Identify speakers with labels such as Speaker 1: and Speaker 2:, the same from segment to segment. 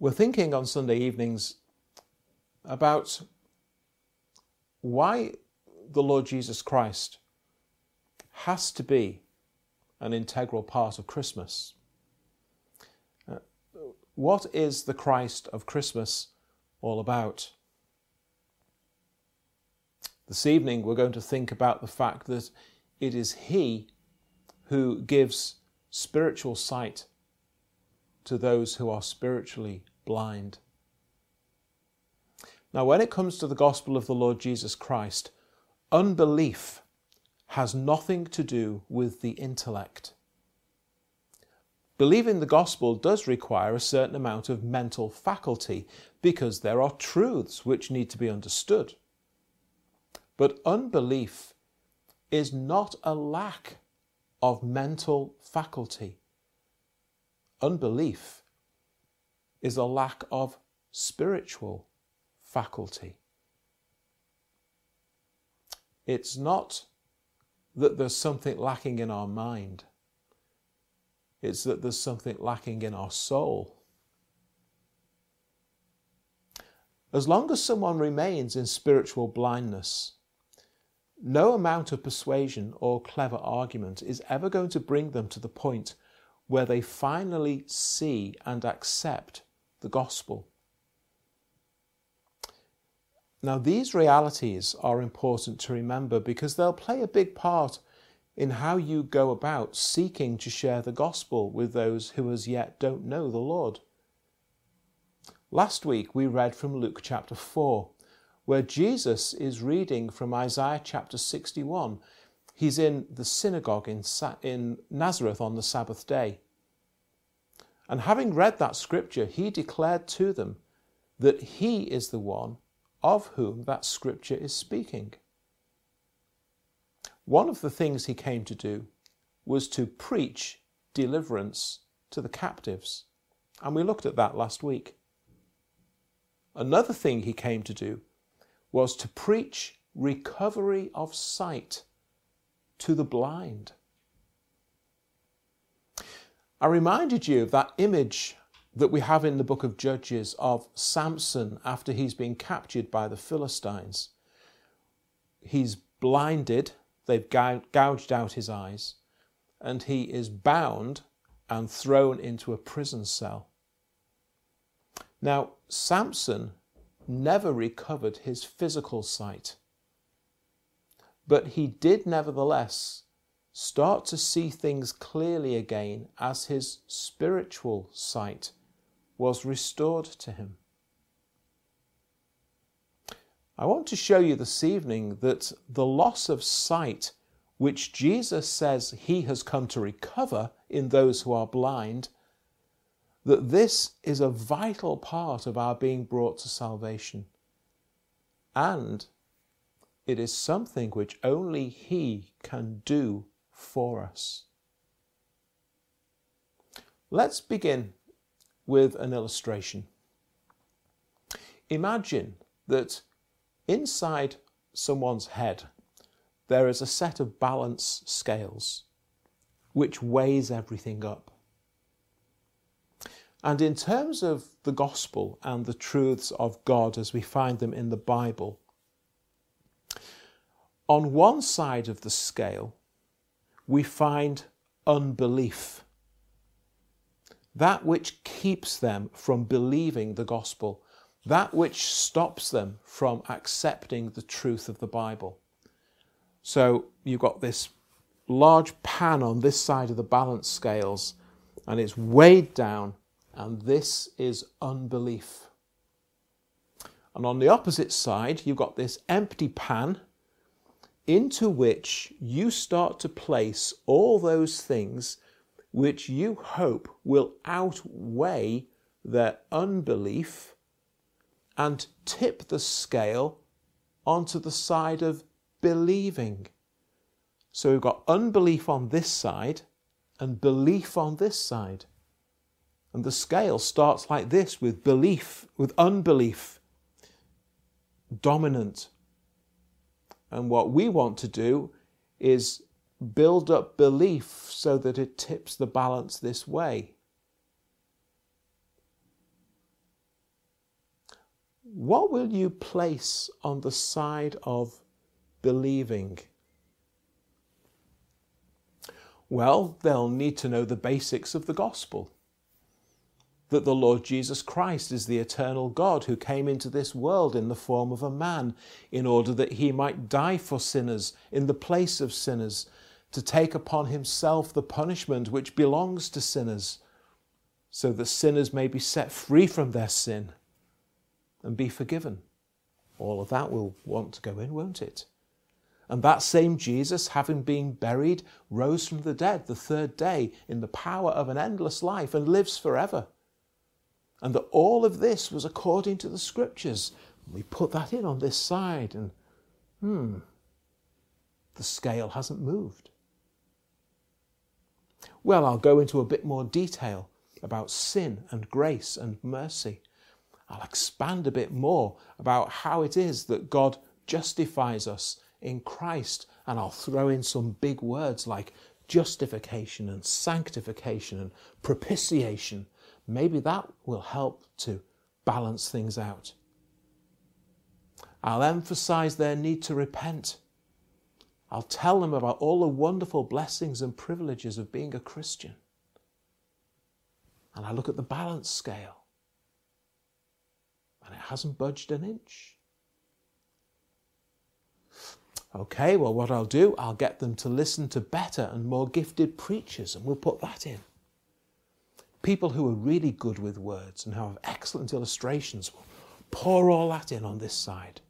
Speaker 1: We're thinking on Sunday evenings about why the Lord Jesus Christ has to be an integral part of Christmas. Uh, what is the Christ of Christmas all about? This evening, we're going to think about the fact that it is He who gives spiritual sight to those who are spiritually blind. Now, when it comes to the gospel of the Lord Jesus Christ, unbelief has nothing to do with the intellect. Believing the gospel does require a certain amount of mental faculty because there are truths which need to be understood. But unbelief is not a lack of mental faculty. Unbelief is a lack of spiritual faculty. It's not that there's something lacking in our mind, it's that there's something lacking in our soul. As long as someone remains in spiritual blindness, no amount of persuasion or clever argument is ever going to bring them to the point where they finally see and accept the gospel. Now, these realities are important to remember because they'll play a big part in how you go about seeking to share the gospel with those who as yet don't know the Lord. Last week we read from Luke chapter 4, where Jesus is reading from Isaiah chapter 61. He's in the synagogue in, in Nazareth on the Sabbath day. And having read that scripture, he declared to them that he is the one of whom that scripture is speaking. One of the things he came to do was to preach deliverance to the captives, and we looked at that last week. Another thing he came to do was to preach recovery of sight to the blind. I reminded you of that image that we have in the book of Judges of Samson after he's been captured by the Philistines. He's blinded, they've gouged out his eyes, and he is bound and thrown into a prison cell. Now, Samson never recovered his physical sight, but he did nevertheless start to see things clearly again as his spiritual sight was restored to him. I want to show you this evening that the loss of sight, which Jesus says he has come to recover in those who are blind, that this is a vital part of our being brought to salvation. And it is something which only He can do for us. Let's begin with an illustration. Imagine that inside someone's head there is a set of balance scales which weighs everything up. And in terms of the gospel and the truths of God as we find them in the Bible, on one side of the scale, we find unbelief that which keeps them from believing the gospel, that which stops them from accepting the truth of the Bible. So you've got this large pan on this side of the balance scales, and it's weighed down, and this is unbelief. And on the opposite side, you've got this empty pan into which you start to place all those things which you hope will outweigh their unbelief and tip the scale onto the side of believing. So we've got unbelief on this side and belief on this side. And the scale starts like this with belief, with unbelief dominant. And what we want to do is build up belief so that it tips the balance this way. what will you place on the side of believing? Well, they'll need to know the basics of the gospel that the Lord Jesus Christ is the eternal God who came into this world in the form of a man in order that he might die for sinners in the place of sinners, to take upon himself the punishment which belongs to sinners, so that sinners may be set free from their sin and be forgiven. All of that will want to go in, won't it? And that same Jesus, having been buried, rose from the dead the third day in the power of an endless life and lives forever and that all of this was according to the scriptures. We put that in on this side, and hmm, the scale hasn't moved. Well, I'll go into a bit more detail about sin and grace and mercy. I'll expand a bit more about how it is that God justifies us in Christ, and I'll throw in some big words like justification and sanctification and propitiation maybe that will help to balance things out. I'll emphasize their need to repent. I'll tell them about all the wonderful blessings and privileges of being a Christian. And I look at the balance scale, and it hasn't budged an inch. Okay, well, what I'll do, I'll get them to listen to better and more gifted preachers, and we'll put that in. People who are really good with words and who have excellent illustrations will pour all that in on this side.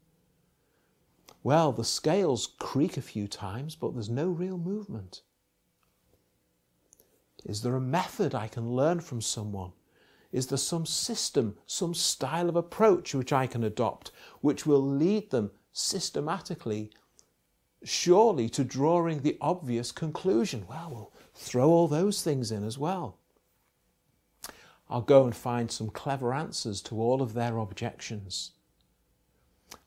Speaker 1: Well, the scales creak a few times, but there's no real movement. Is there a method I can learn from someone? Is there some system, some style of approach which I can adopt, which will lead them systematically, surely, to drawing the obvious conclusion? Well, we'll throw all those things in as well. I'll go and find some clever answers to all of their objections.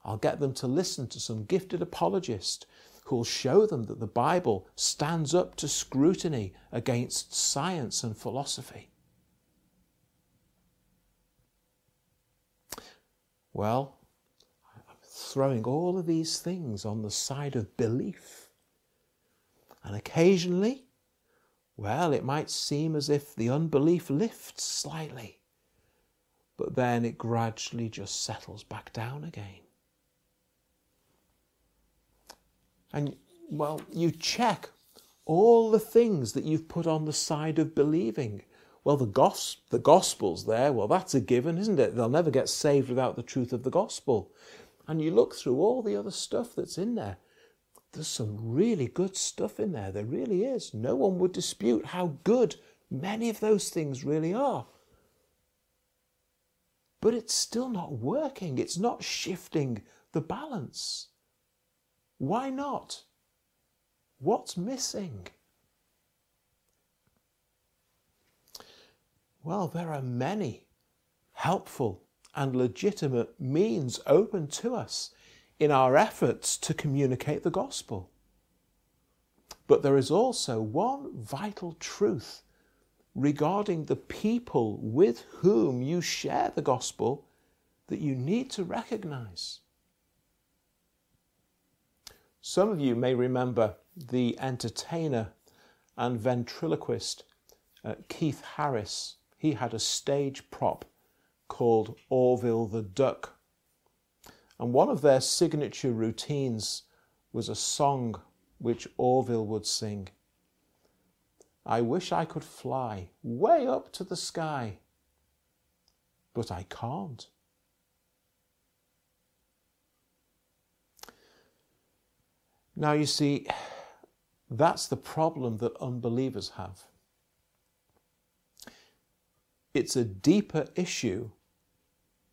Speaker 1: I'll get them to listen to some gifted apologist who'll show them that the Bible stands up to scrutiny against science and philosophy. Well, I'm throwing all of these things on the side of belief. And occasionally, well, it might seem as if the unbelief lifts slightly, but then it gradually just settles back down again. And, well, you check all the things that you've put on the side of believing. Well, the, gos- the gospel's there. Well, that's a given, isn't it? They'll never get saved without the truth of the gospel. And you look through all the other stuff that's in there there's some really good stuff in there. There really is. No one would dispute how good many of those things really are. But it's still not working, it's not shifting the balance. Why not? What's missing? Well, there are many helpful and legitimate means open to us in our efforts to communicate the gospel. But there is also one vital truth regarding the people with whom you share the gospel that you need to recognize. Some of you may remember the entertainer and ventriloquist uh, Keith Harris. He had a stage prop called Orville the Duck and one of their signature routines was a song which Orville would sing. I wish I could fly way up to the sky, but I can't. Now, you see, that's the problem that unbelievers have. It's a deeper issue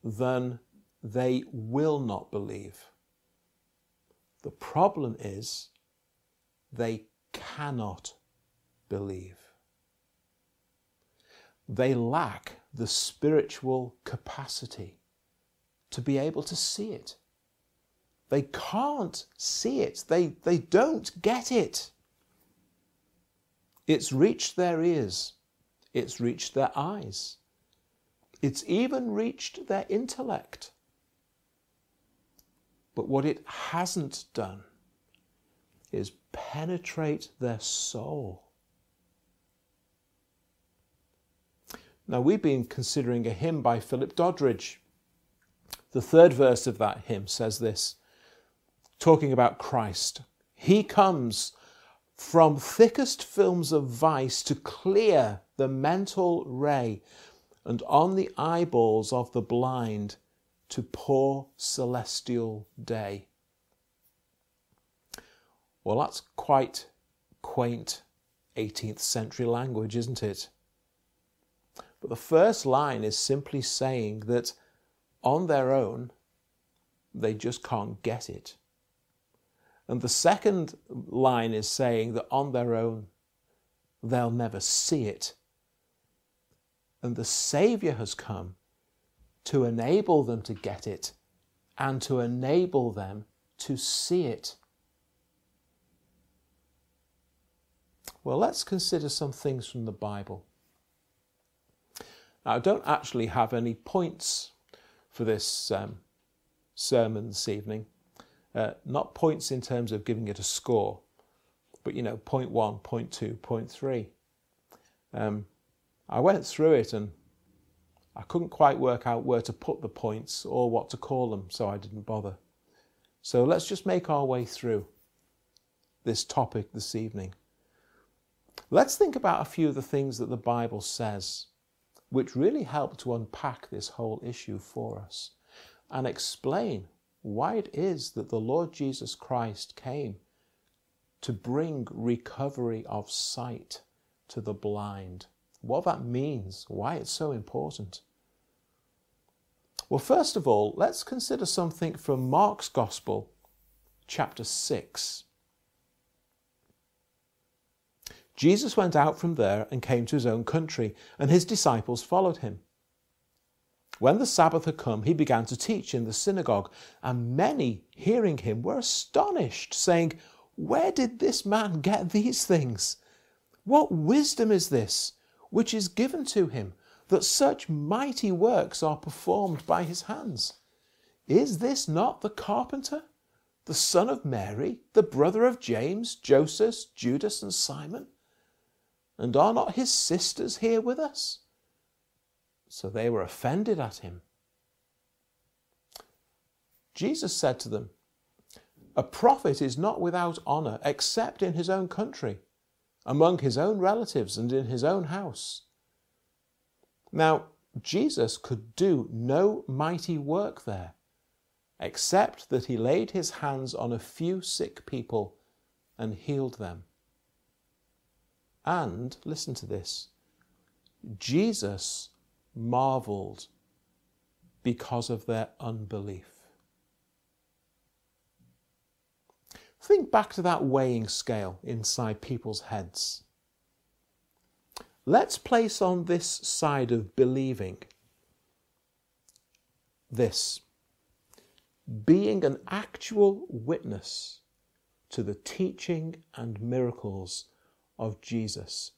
Speaker 1: than they will not believe. The problem is they cannot believe. They lack the spiritual capacity to be able to see it. They can't see it. They, they don't get it. It's reached their ears. It's reached their eyes. It's even reached their intellect But what it hasn't done is penetrate their soul. Now, we've been considering a hymn by Philip Doddridge. The third verse of that hymn says this, talking about Christ. He comes from thickest films of vice to clear the mental ray, and on the eyeballs of the blind to pour celestial day. Well, that's quite quaint 18th century language, isn't it? But the first line is simply saying that on their own, they just can't get it. And the second line is saying that on their own, they'll never see it. And the Saviour has come to enable them to get it and to enable them to see it. Well, let's consider some things from the Bible. Now, I don't actually have any points for this um, sermon this evening. Uh, not points in terms of giving it a score, but you know, point one, point two, point three. Um, I went through it and I couldn't quite work out where to put the points or what to call them, so I didn't bother. So let's just make our way through this topic this evening. Let's think about a few of the things that the Bible says, which really help to unpack this whole issue for us and explain why it is that the Lord Jesus Christ came to bring recovery of sight to the blind what that means, why it's so important. Well, first of all, let's consider something from Mark's Gospel, chapter 6. Jesus went out from there and came to his own country, and his disciples followed him. When the Sabbath had come, he began to teach in the synagogue, and many, hearing him, were astonished, saying, Where did this man get these things? What wisdom is this? which is given to him, that such mighty works are performed by his hands. Is this not the carpenter, the son of Mary, the brother of James, Joseph, Judas, and Simon? And are not his sisters here with us? So they were offended at him. Jesus said to them, A prophet is not without honour except in his own country among his own relatives and in his own house. Now, Jesus could do no mighty work there, except that he laid his hands on a few sick people and healed them. And, listen to this, Jesus marveled because of their unbelief. Think back to that weighing scale inside people's heads. Let's place on this side of believing this being an actual witness to the teaching and miracles of Jesus.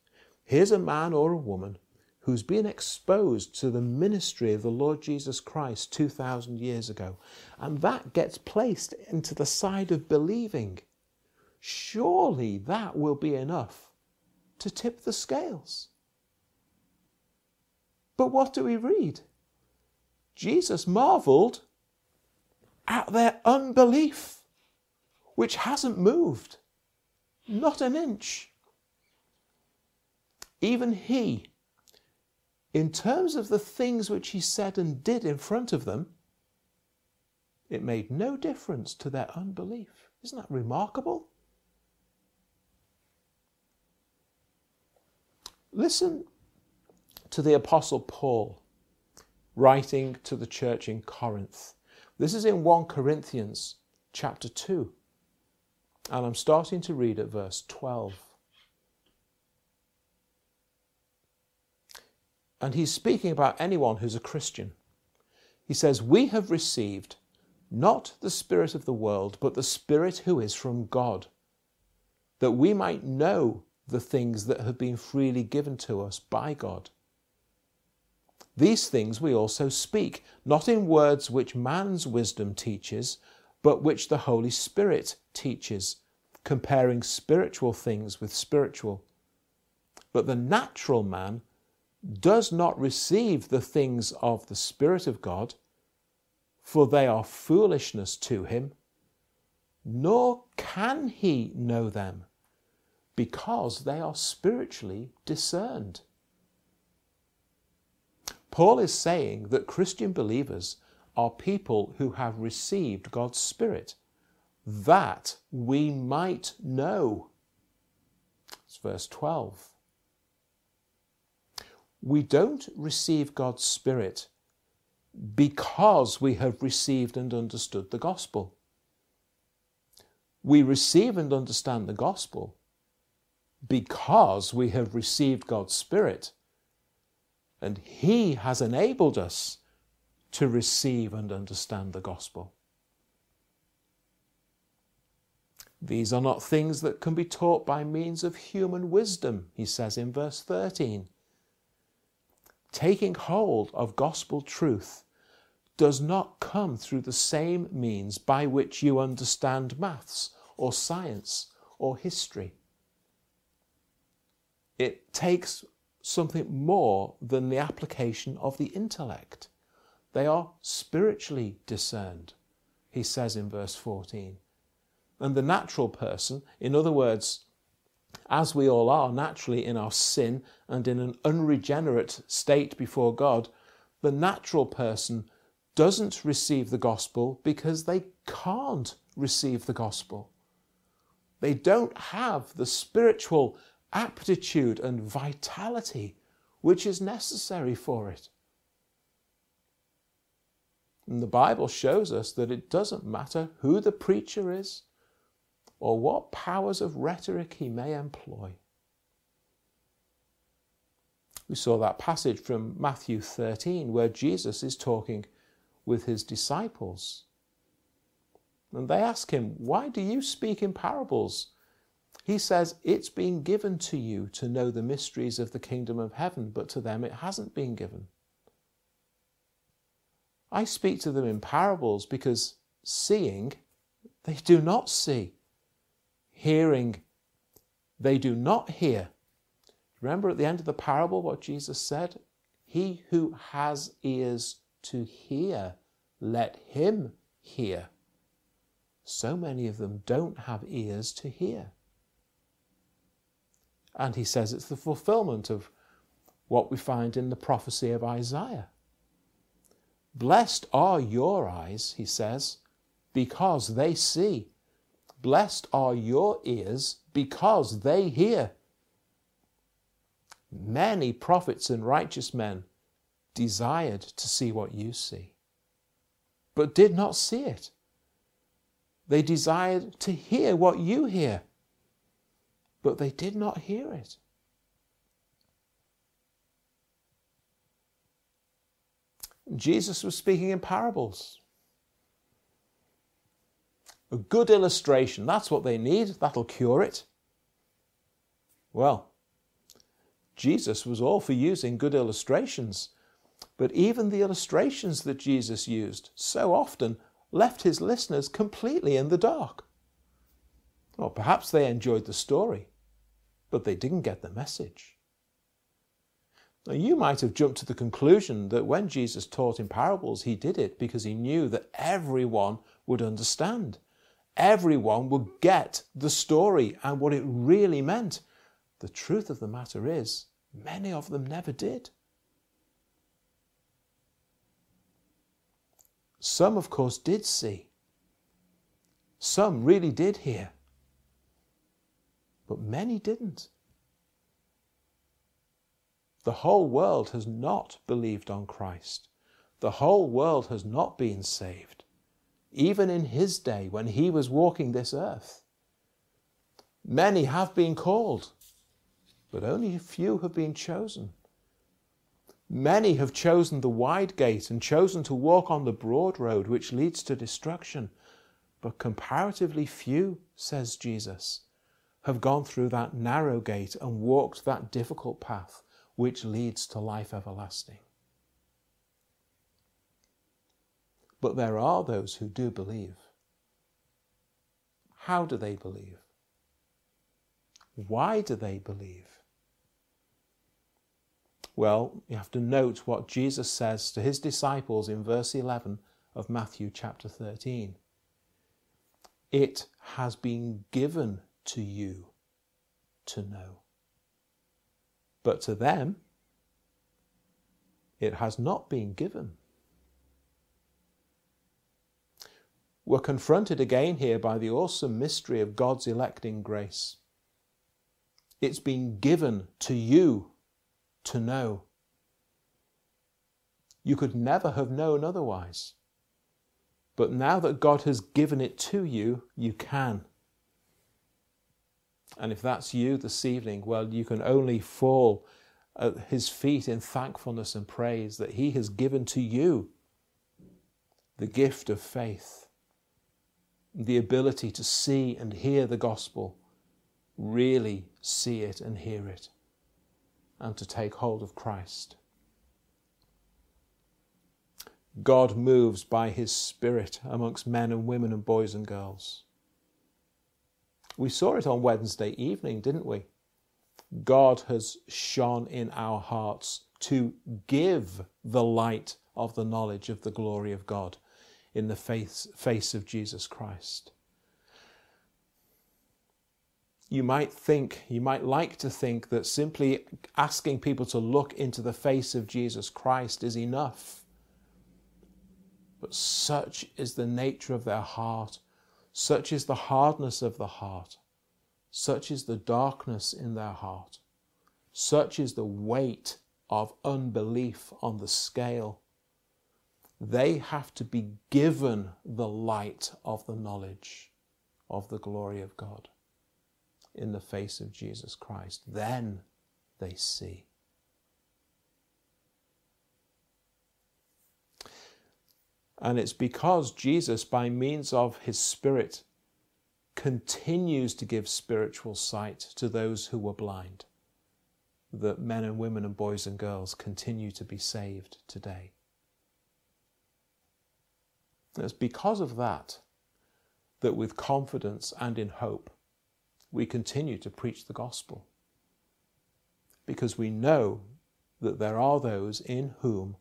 Speaker 1: Here's a man or a woman who's been exposed to the ministry of the Lord Jesus Christ 2,000 years ago. And that gets placed into the side of believing. Surely that will be enough to tip the scales. But what do we read? Jesus marveled at their unbelief, which hasn't moved, not an inch. Even he in terms of the things which he said and did in front of them, it made no difference to their unbelief. Isn't that remarkable? Listen to the Apostle Paul writing to the church in Corinth. This is in 1 Corinthians chapter 2, and I'm starting to read at verse 12. and he's speaking about anyone who's a Christian. He says, We have received not the Spirit of the world, but the Spirit who is from God, that we might know the things that have been freely given to us by God. These things we also speak, not in words which man's wisdom teaches, but which the Holy Spirit teaches, comparing spiritual things with spiritual. But the natural man does not receive the things of the Spirit of God, for they are foolishness to him, nor can he know them, because they are spiritually discerned. Paul is saying that Christian believers are people who have received God's Spirit, that we might know. It's verse 12. We don't receive God's Spirit because we have received and understood the gospel. We receive and understand the gospel because we have received God's Spirit and He has enabled us to receive and understand the gospel. These are not things that can be taught by means of human wisdom, he says in verse 13. Taking hold of gospel truth does not come through the same means by which you understand maths or science or history. It takes something more than the application of the intellect. They are spiritually discerned, he says in verse 14. And the natural person, in other words, as we all are naturally in our sin and in an unregenerate state before God, the natural person doesn't receive the gospel because they can't receive the gospel. They don't have the spiritual aptitude and vitality which is necessary for it. And the Bible shows us that it doesn't matter who the preacher is or what powers of rhetoric he may employ. We saw that passage from Matthew 13 where Jesus is talking with his disciples. And they ask him, Why do you speak in parables? He says, It's been given to you to know the mysteries of the kingdom of heaven, but to them it hasn't been given. I speak to them in parables because seeing, they do not see. Hearing, they do not hear. Remember at the end of the parable what Jesus said? He who has ears to hear, let him hear. So many of them don't have ears to hear. And he says it's the fulfillment of what we find in the prophecy of Isaiah. Blessed are your eyes, he says, because they see. Blessed are your ears because they hear. Many prophets and righteous men desired to see what you see, but did not see it. They desired to hear what you hear, but they did not hear it. Jesus was speaking in parables. A good illustration, that's what they need, that'll cure it. Well, Jesus was all for using good illustrations, but even the illustrations that Jesus used so often left his listeners completely in the dark. Or perhaps they enjoyed the story, but they didn't get the message. Now, you might have jumped to the conclusion that when Jesus taught in parables, he did it because he knew that everyone would understand. Everyone would get the story and what it really meant. The truth of the matter is, many of them never did. Some, of course, did see. Some really did hear. But many didn't. The whole world has not believed on Christ. The whole world has not been saved, even in his day when he was walking this earth. Many have been called, but only a few have been chosen. Many have chosen the wide gate and chosen to walk on the broad road which leads to destruction, but comparatively few, says Jesus, have gone through that narrow gate and walked that difficult path which leads to life everlasting. But there are those who do believe. How do they believe? Why do they believe? Well, you have to note what Jesus says to his disciples in verse 11 of Matthew chapter 13. It has been given to you to know. But to them, it has not been given. We're confronted again here by the awesome mystery of God's electing grace. It's been given to you to know. You could never have known otherwise. But now that God has given it to you, you can. And if that's you this evening, well, you can only fall at his feet in thankfulness and praise that he has given to you the gift of faith, the ability to see and hear the gospel, really see it and hear it, and to take hold of Christ. God moves by his Spirit amongst men and women and boys and girls. We saw it on Wednesday evening, didn't we? God has shone in our hearts to give the light of the knowledge of the glory of God in the face, face of Jesus Christ. You might think, you might like to think that simply asking people to look into the face of Jesus Christ is enough. But such is the nature of their heart such is the hardness of the heart. Such is the darkness in their heart. Such is the weight of unbelief on the scale. They have to be given the light of the knowledge of the glory of God in the face of Jesus Christ. Then they see. And it's because Jesus, by means of his Spirit, continues to give spiritual sight to those who were blind, that men and women and boys and girls continue to be saved today. It's because of that that with confidence and in hope we continue to preach the gospel. Because we know that there are those in whom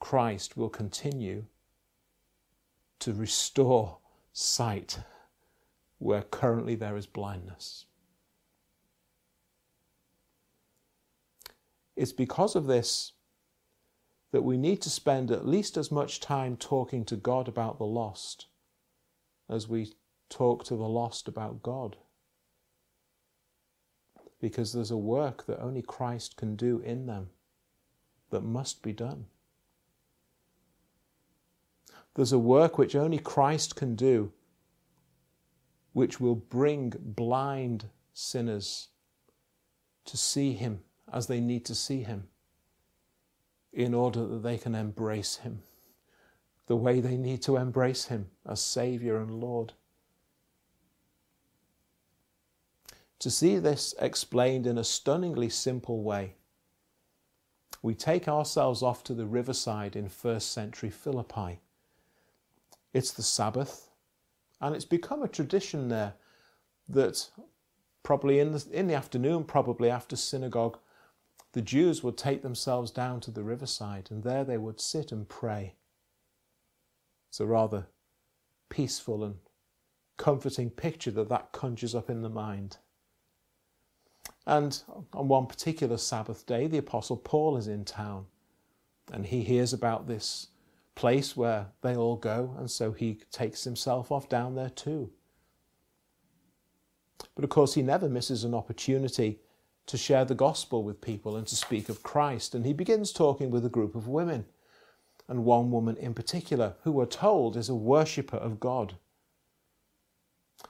Speaker 1: Christ will continue to restore sight where currently there is blindness. It's because of this that we need to spend at least as much time talking to God about the lost as we talk to the lost about God. Because there's a work that only Christ can do in them that must be done. There's a work which only Christ can do, which will bring blind sinners to see Him as they need to see Him in order that they can embrace Him the way they need to embrace Him as Saviour and Lord. To see this explained in a stunningly simple way, we take ourselves off to the riverside in first century Philippi it's the Sabbath, and it's become a tradition there that probably in the, in the afternoon, probably after synagogue, the Jews would take themselves down to the riverside and there they would sit and pray. It's a rather peaceful and comforting picture that that conjures up in the mind. And on one particular Sabbath day, the Apostle Paul is in town and he hears about this place where they all go, and so he takes himself off down there too. But of course, he never misses an opportunity to share the gospel with people and to speak of Christ. And he begins talking with a group of women, and one woman in particular, who we're told is a worshipper of God.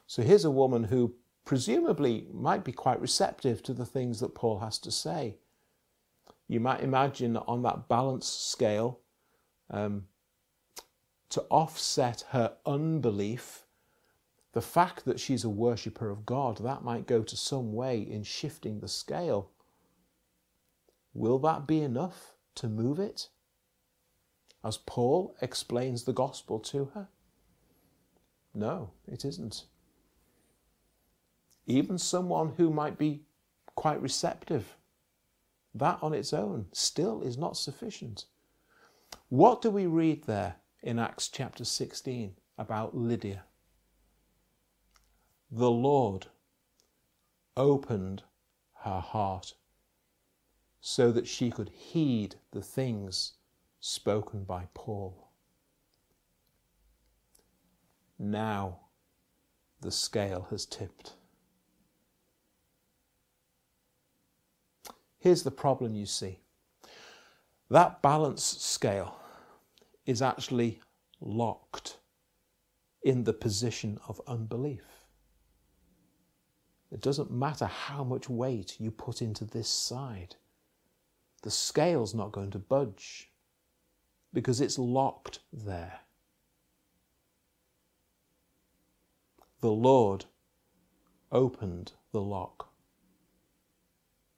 Speaker 1: So here's a woman who presumably might be quite receptive to the things that Paul has to say. You might imagine on that balance scale, um, to offset her unbelief, the fact that she's a worshipper of God, that might go to some way in shifting the scale. Will that be enough to move it? As Paul explains the gospel to her? No, it isn't. even someone who might be quite receptive. That on its own still is not sufficient. What do we read there in Acts chapter 16 about Lydia? The Lord opened her heart so that she could heed the things spoken by Paul. Now the scale has tipped. Here's the problem you see that balance scale is actually locked in the position of unbelief. It doesn't matter how much weight you put into this side, the scale's not going to budge because it's locked there. The Lord opened the lock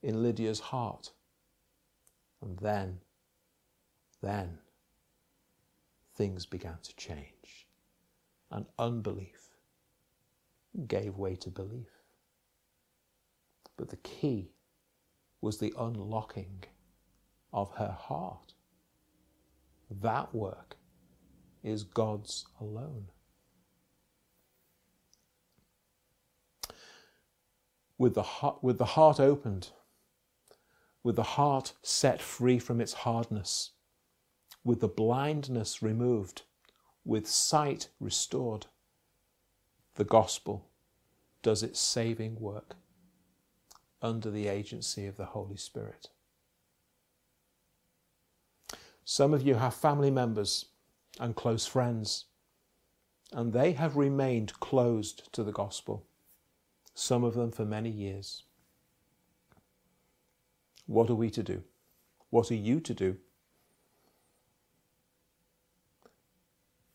Speaker 1: in Lydia's heart. And then, then, things began to change. And unbelief gave way to belief. But the key was the unlocking of her heart. That work is God's alone. With the heart, with the heart opened, with the heart set free from its hardness, with the blindness removed, with sight restored, the gospel does its saving work under the agency of the Holy Spirit. Some of you have family members and close friends, and they have remained closed to the gospel, some of them for many years. What are we to do? What are you to do?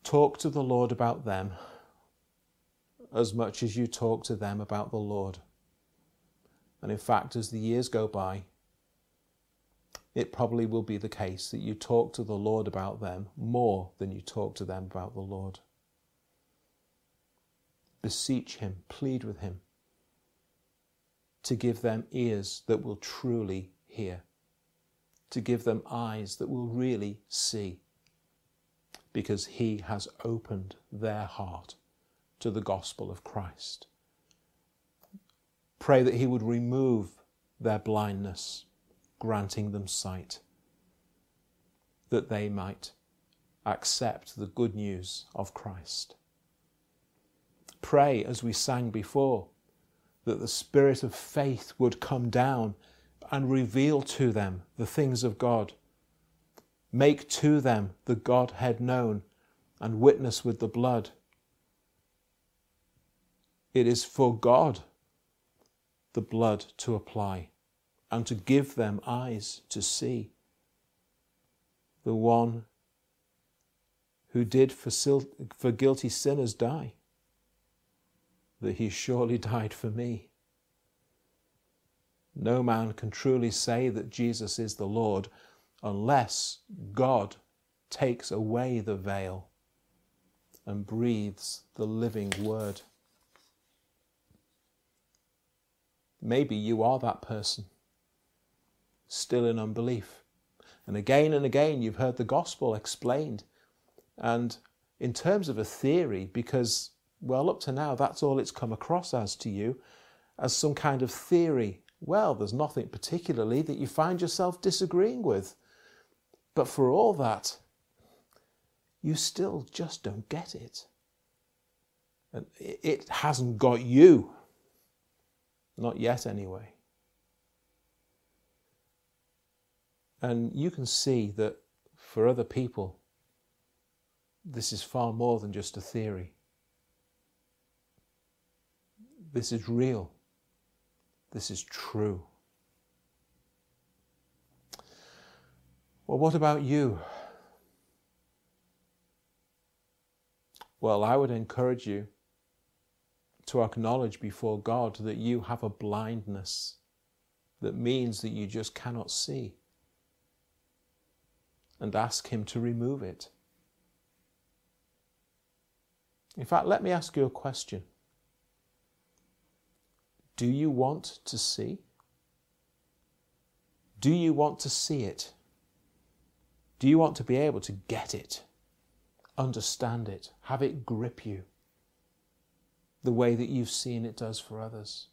Speaker 1: Talk to the Lord about them as much as you talk to them about the Lord. And in fact, as the years go by, it probably will be the case that you talk to the Lord about them more than you talk to them about the Lord. Beseech Him, plead with Him to give them ears that will truly hear, to give them eyes that will really see, because He has opened their heart to the gospel of Christ. Pray that He would remove their blindness, granting them sight, that they might accept the good news of Christ. Pray, as we sang before, that the Spirit of faith would come down and reveal to them the things of God. Make to them the Godhead known and witness with the blood. It is for God the blood to apply and to give them eyes to see. The one who did for, for guilty sinners die, that he surely died for me. No man can truly say that Jesus is the Lord unless God takes away the veil and breathes the living word. Maybe you are that person, still in unbelief. And again and again, you've heard the gospel explained. And in terms of a theory, because, well, up to now, that's all it's come across as to you, as some kind of theory well, there's nothing particularly that you find yourself disagreeing with. But for all that, you still just don't get it. And it hasn't got you. Not yet, anyway. And you can see that for other people, this is far more than just a theory. This is real. This is true. Well, what about you? Well, I would encourage you to acknowledge before God that you have a blindness that means that you just cannot see and ask Him to remove it. In fact, let me ask you a question. Do you want to see? Do you want to see it? Do you want to be able to get it, understand it, have it grip you the way that you've seen it does for others?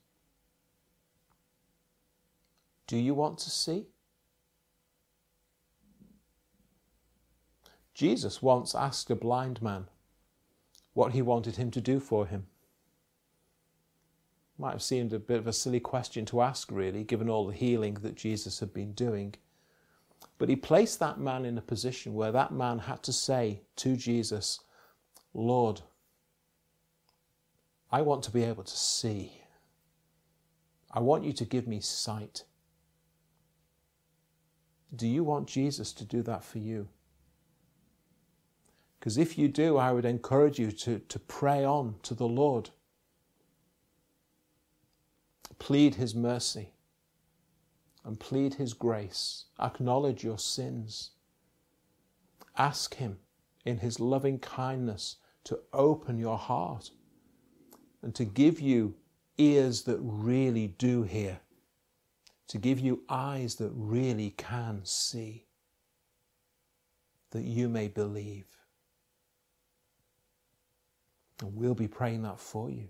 Speaker 1: Do you want to see? Jesus once asked a blind man what he wanted him to do for him. Might have seemed a bit of a silly question to ask, really, given all the healing that Jesus had been doing. But he placed that man in a position where that man had to say to Jesus, Lord, I want to be able to see. I want you to give me sight. Do you want Jesus to do that for you? Because if you do, I would encourage you to, to pray on to the Lord. Plead His mercy and plead His grace. Acknowledge your sins. Ask Him in His loving kindness to open your heart and to give you ears that really do hear, to give you eyes that really can see, that you may believe. And we'll be praying that for you.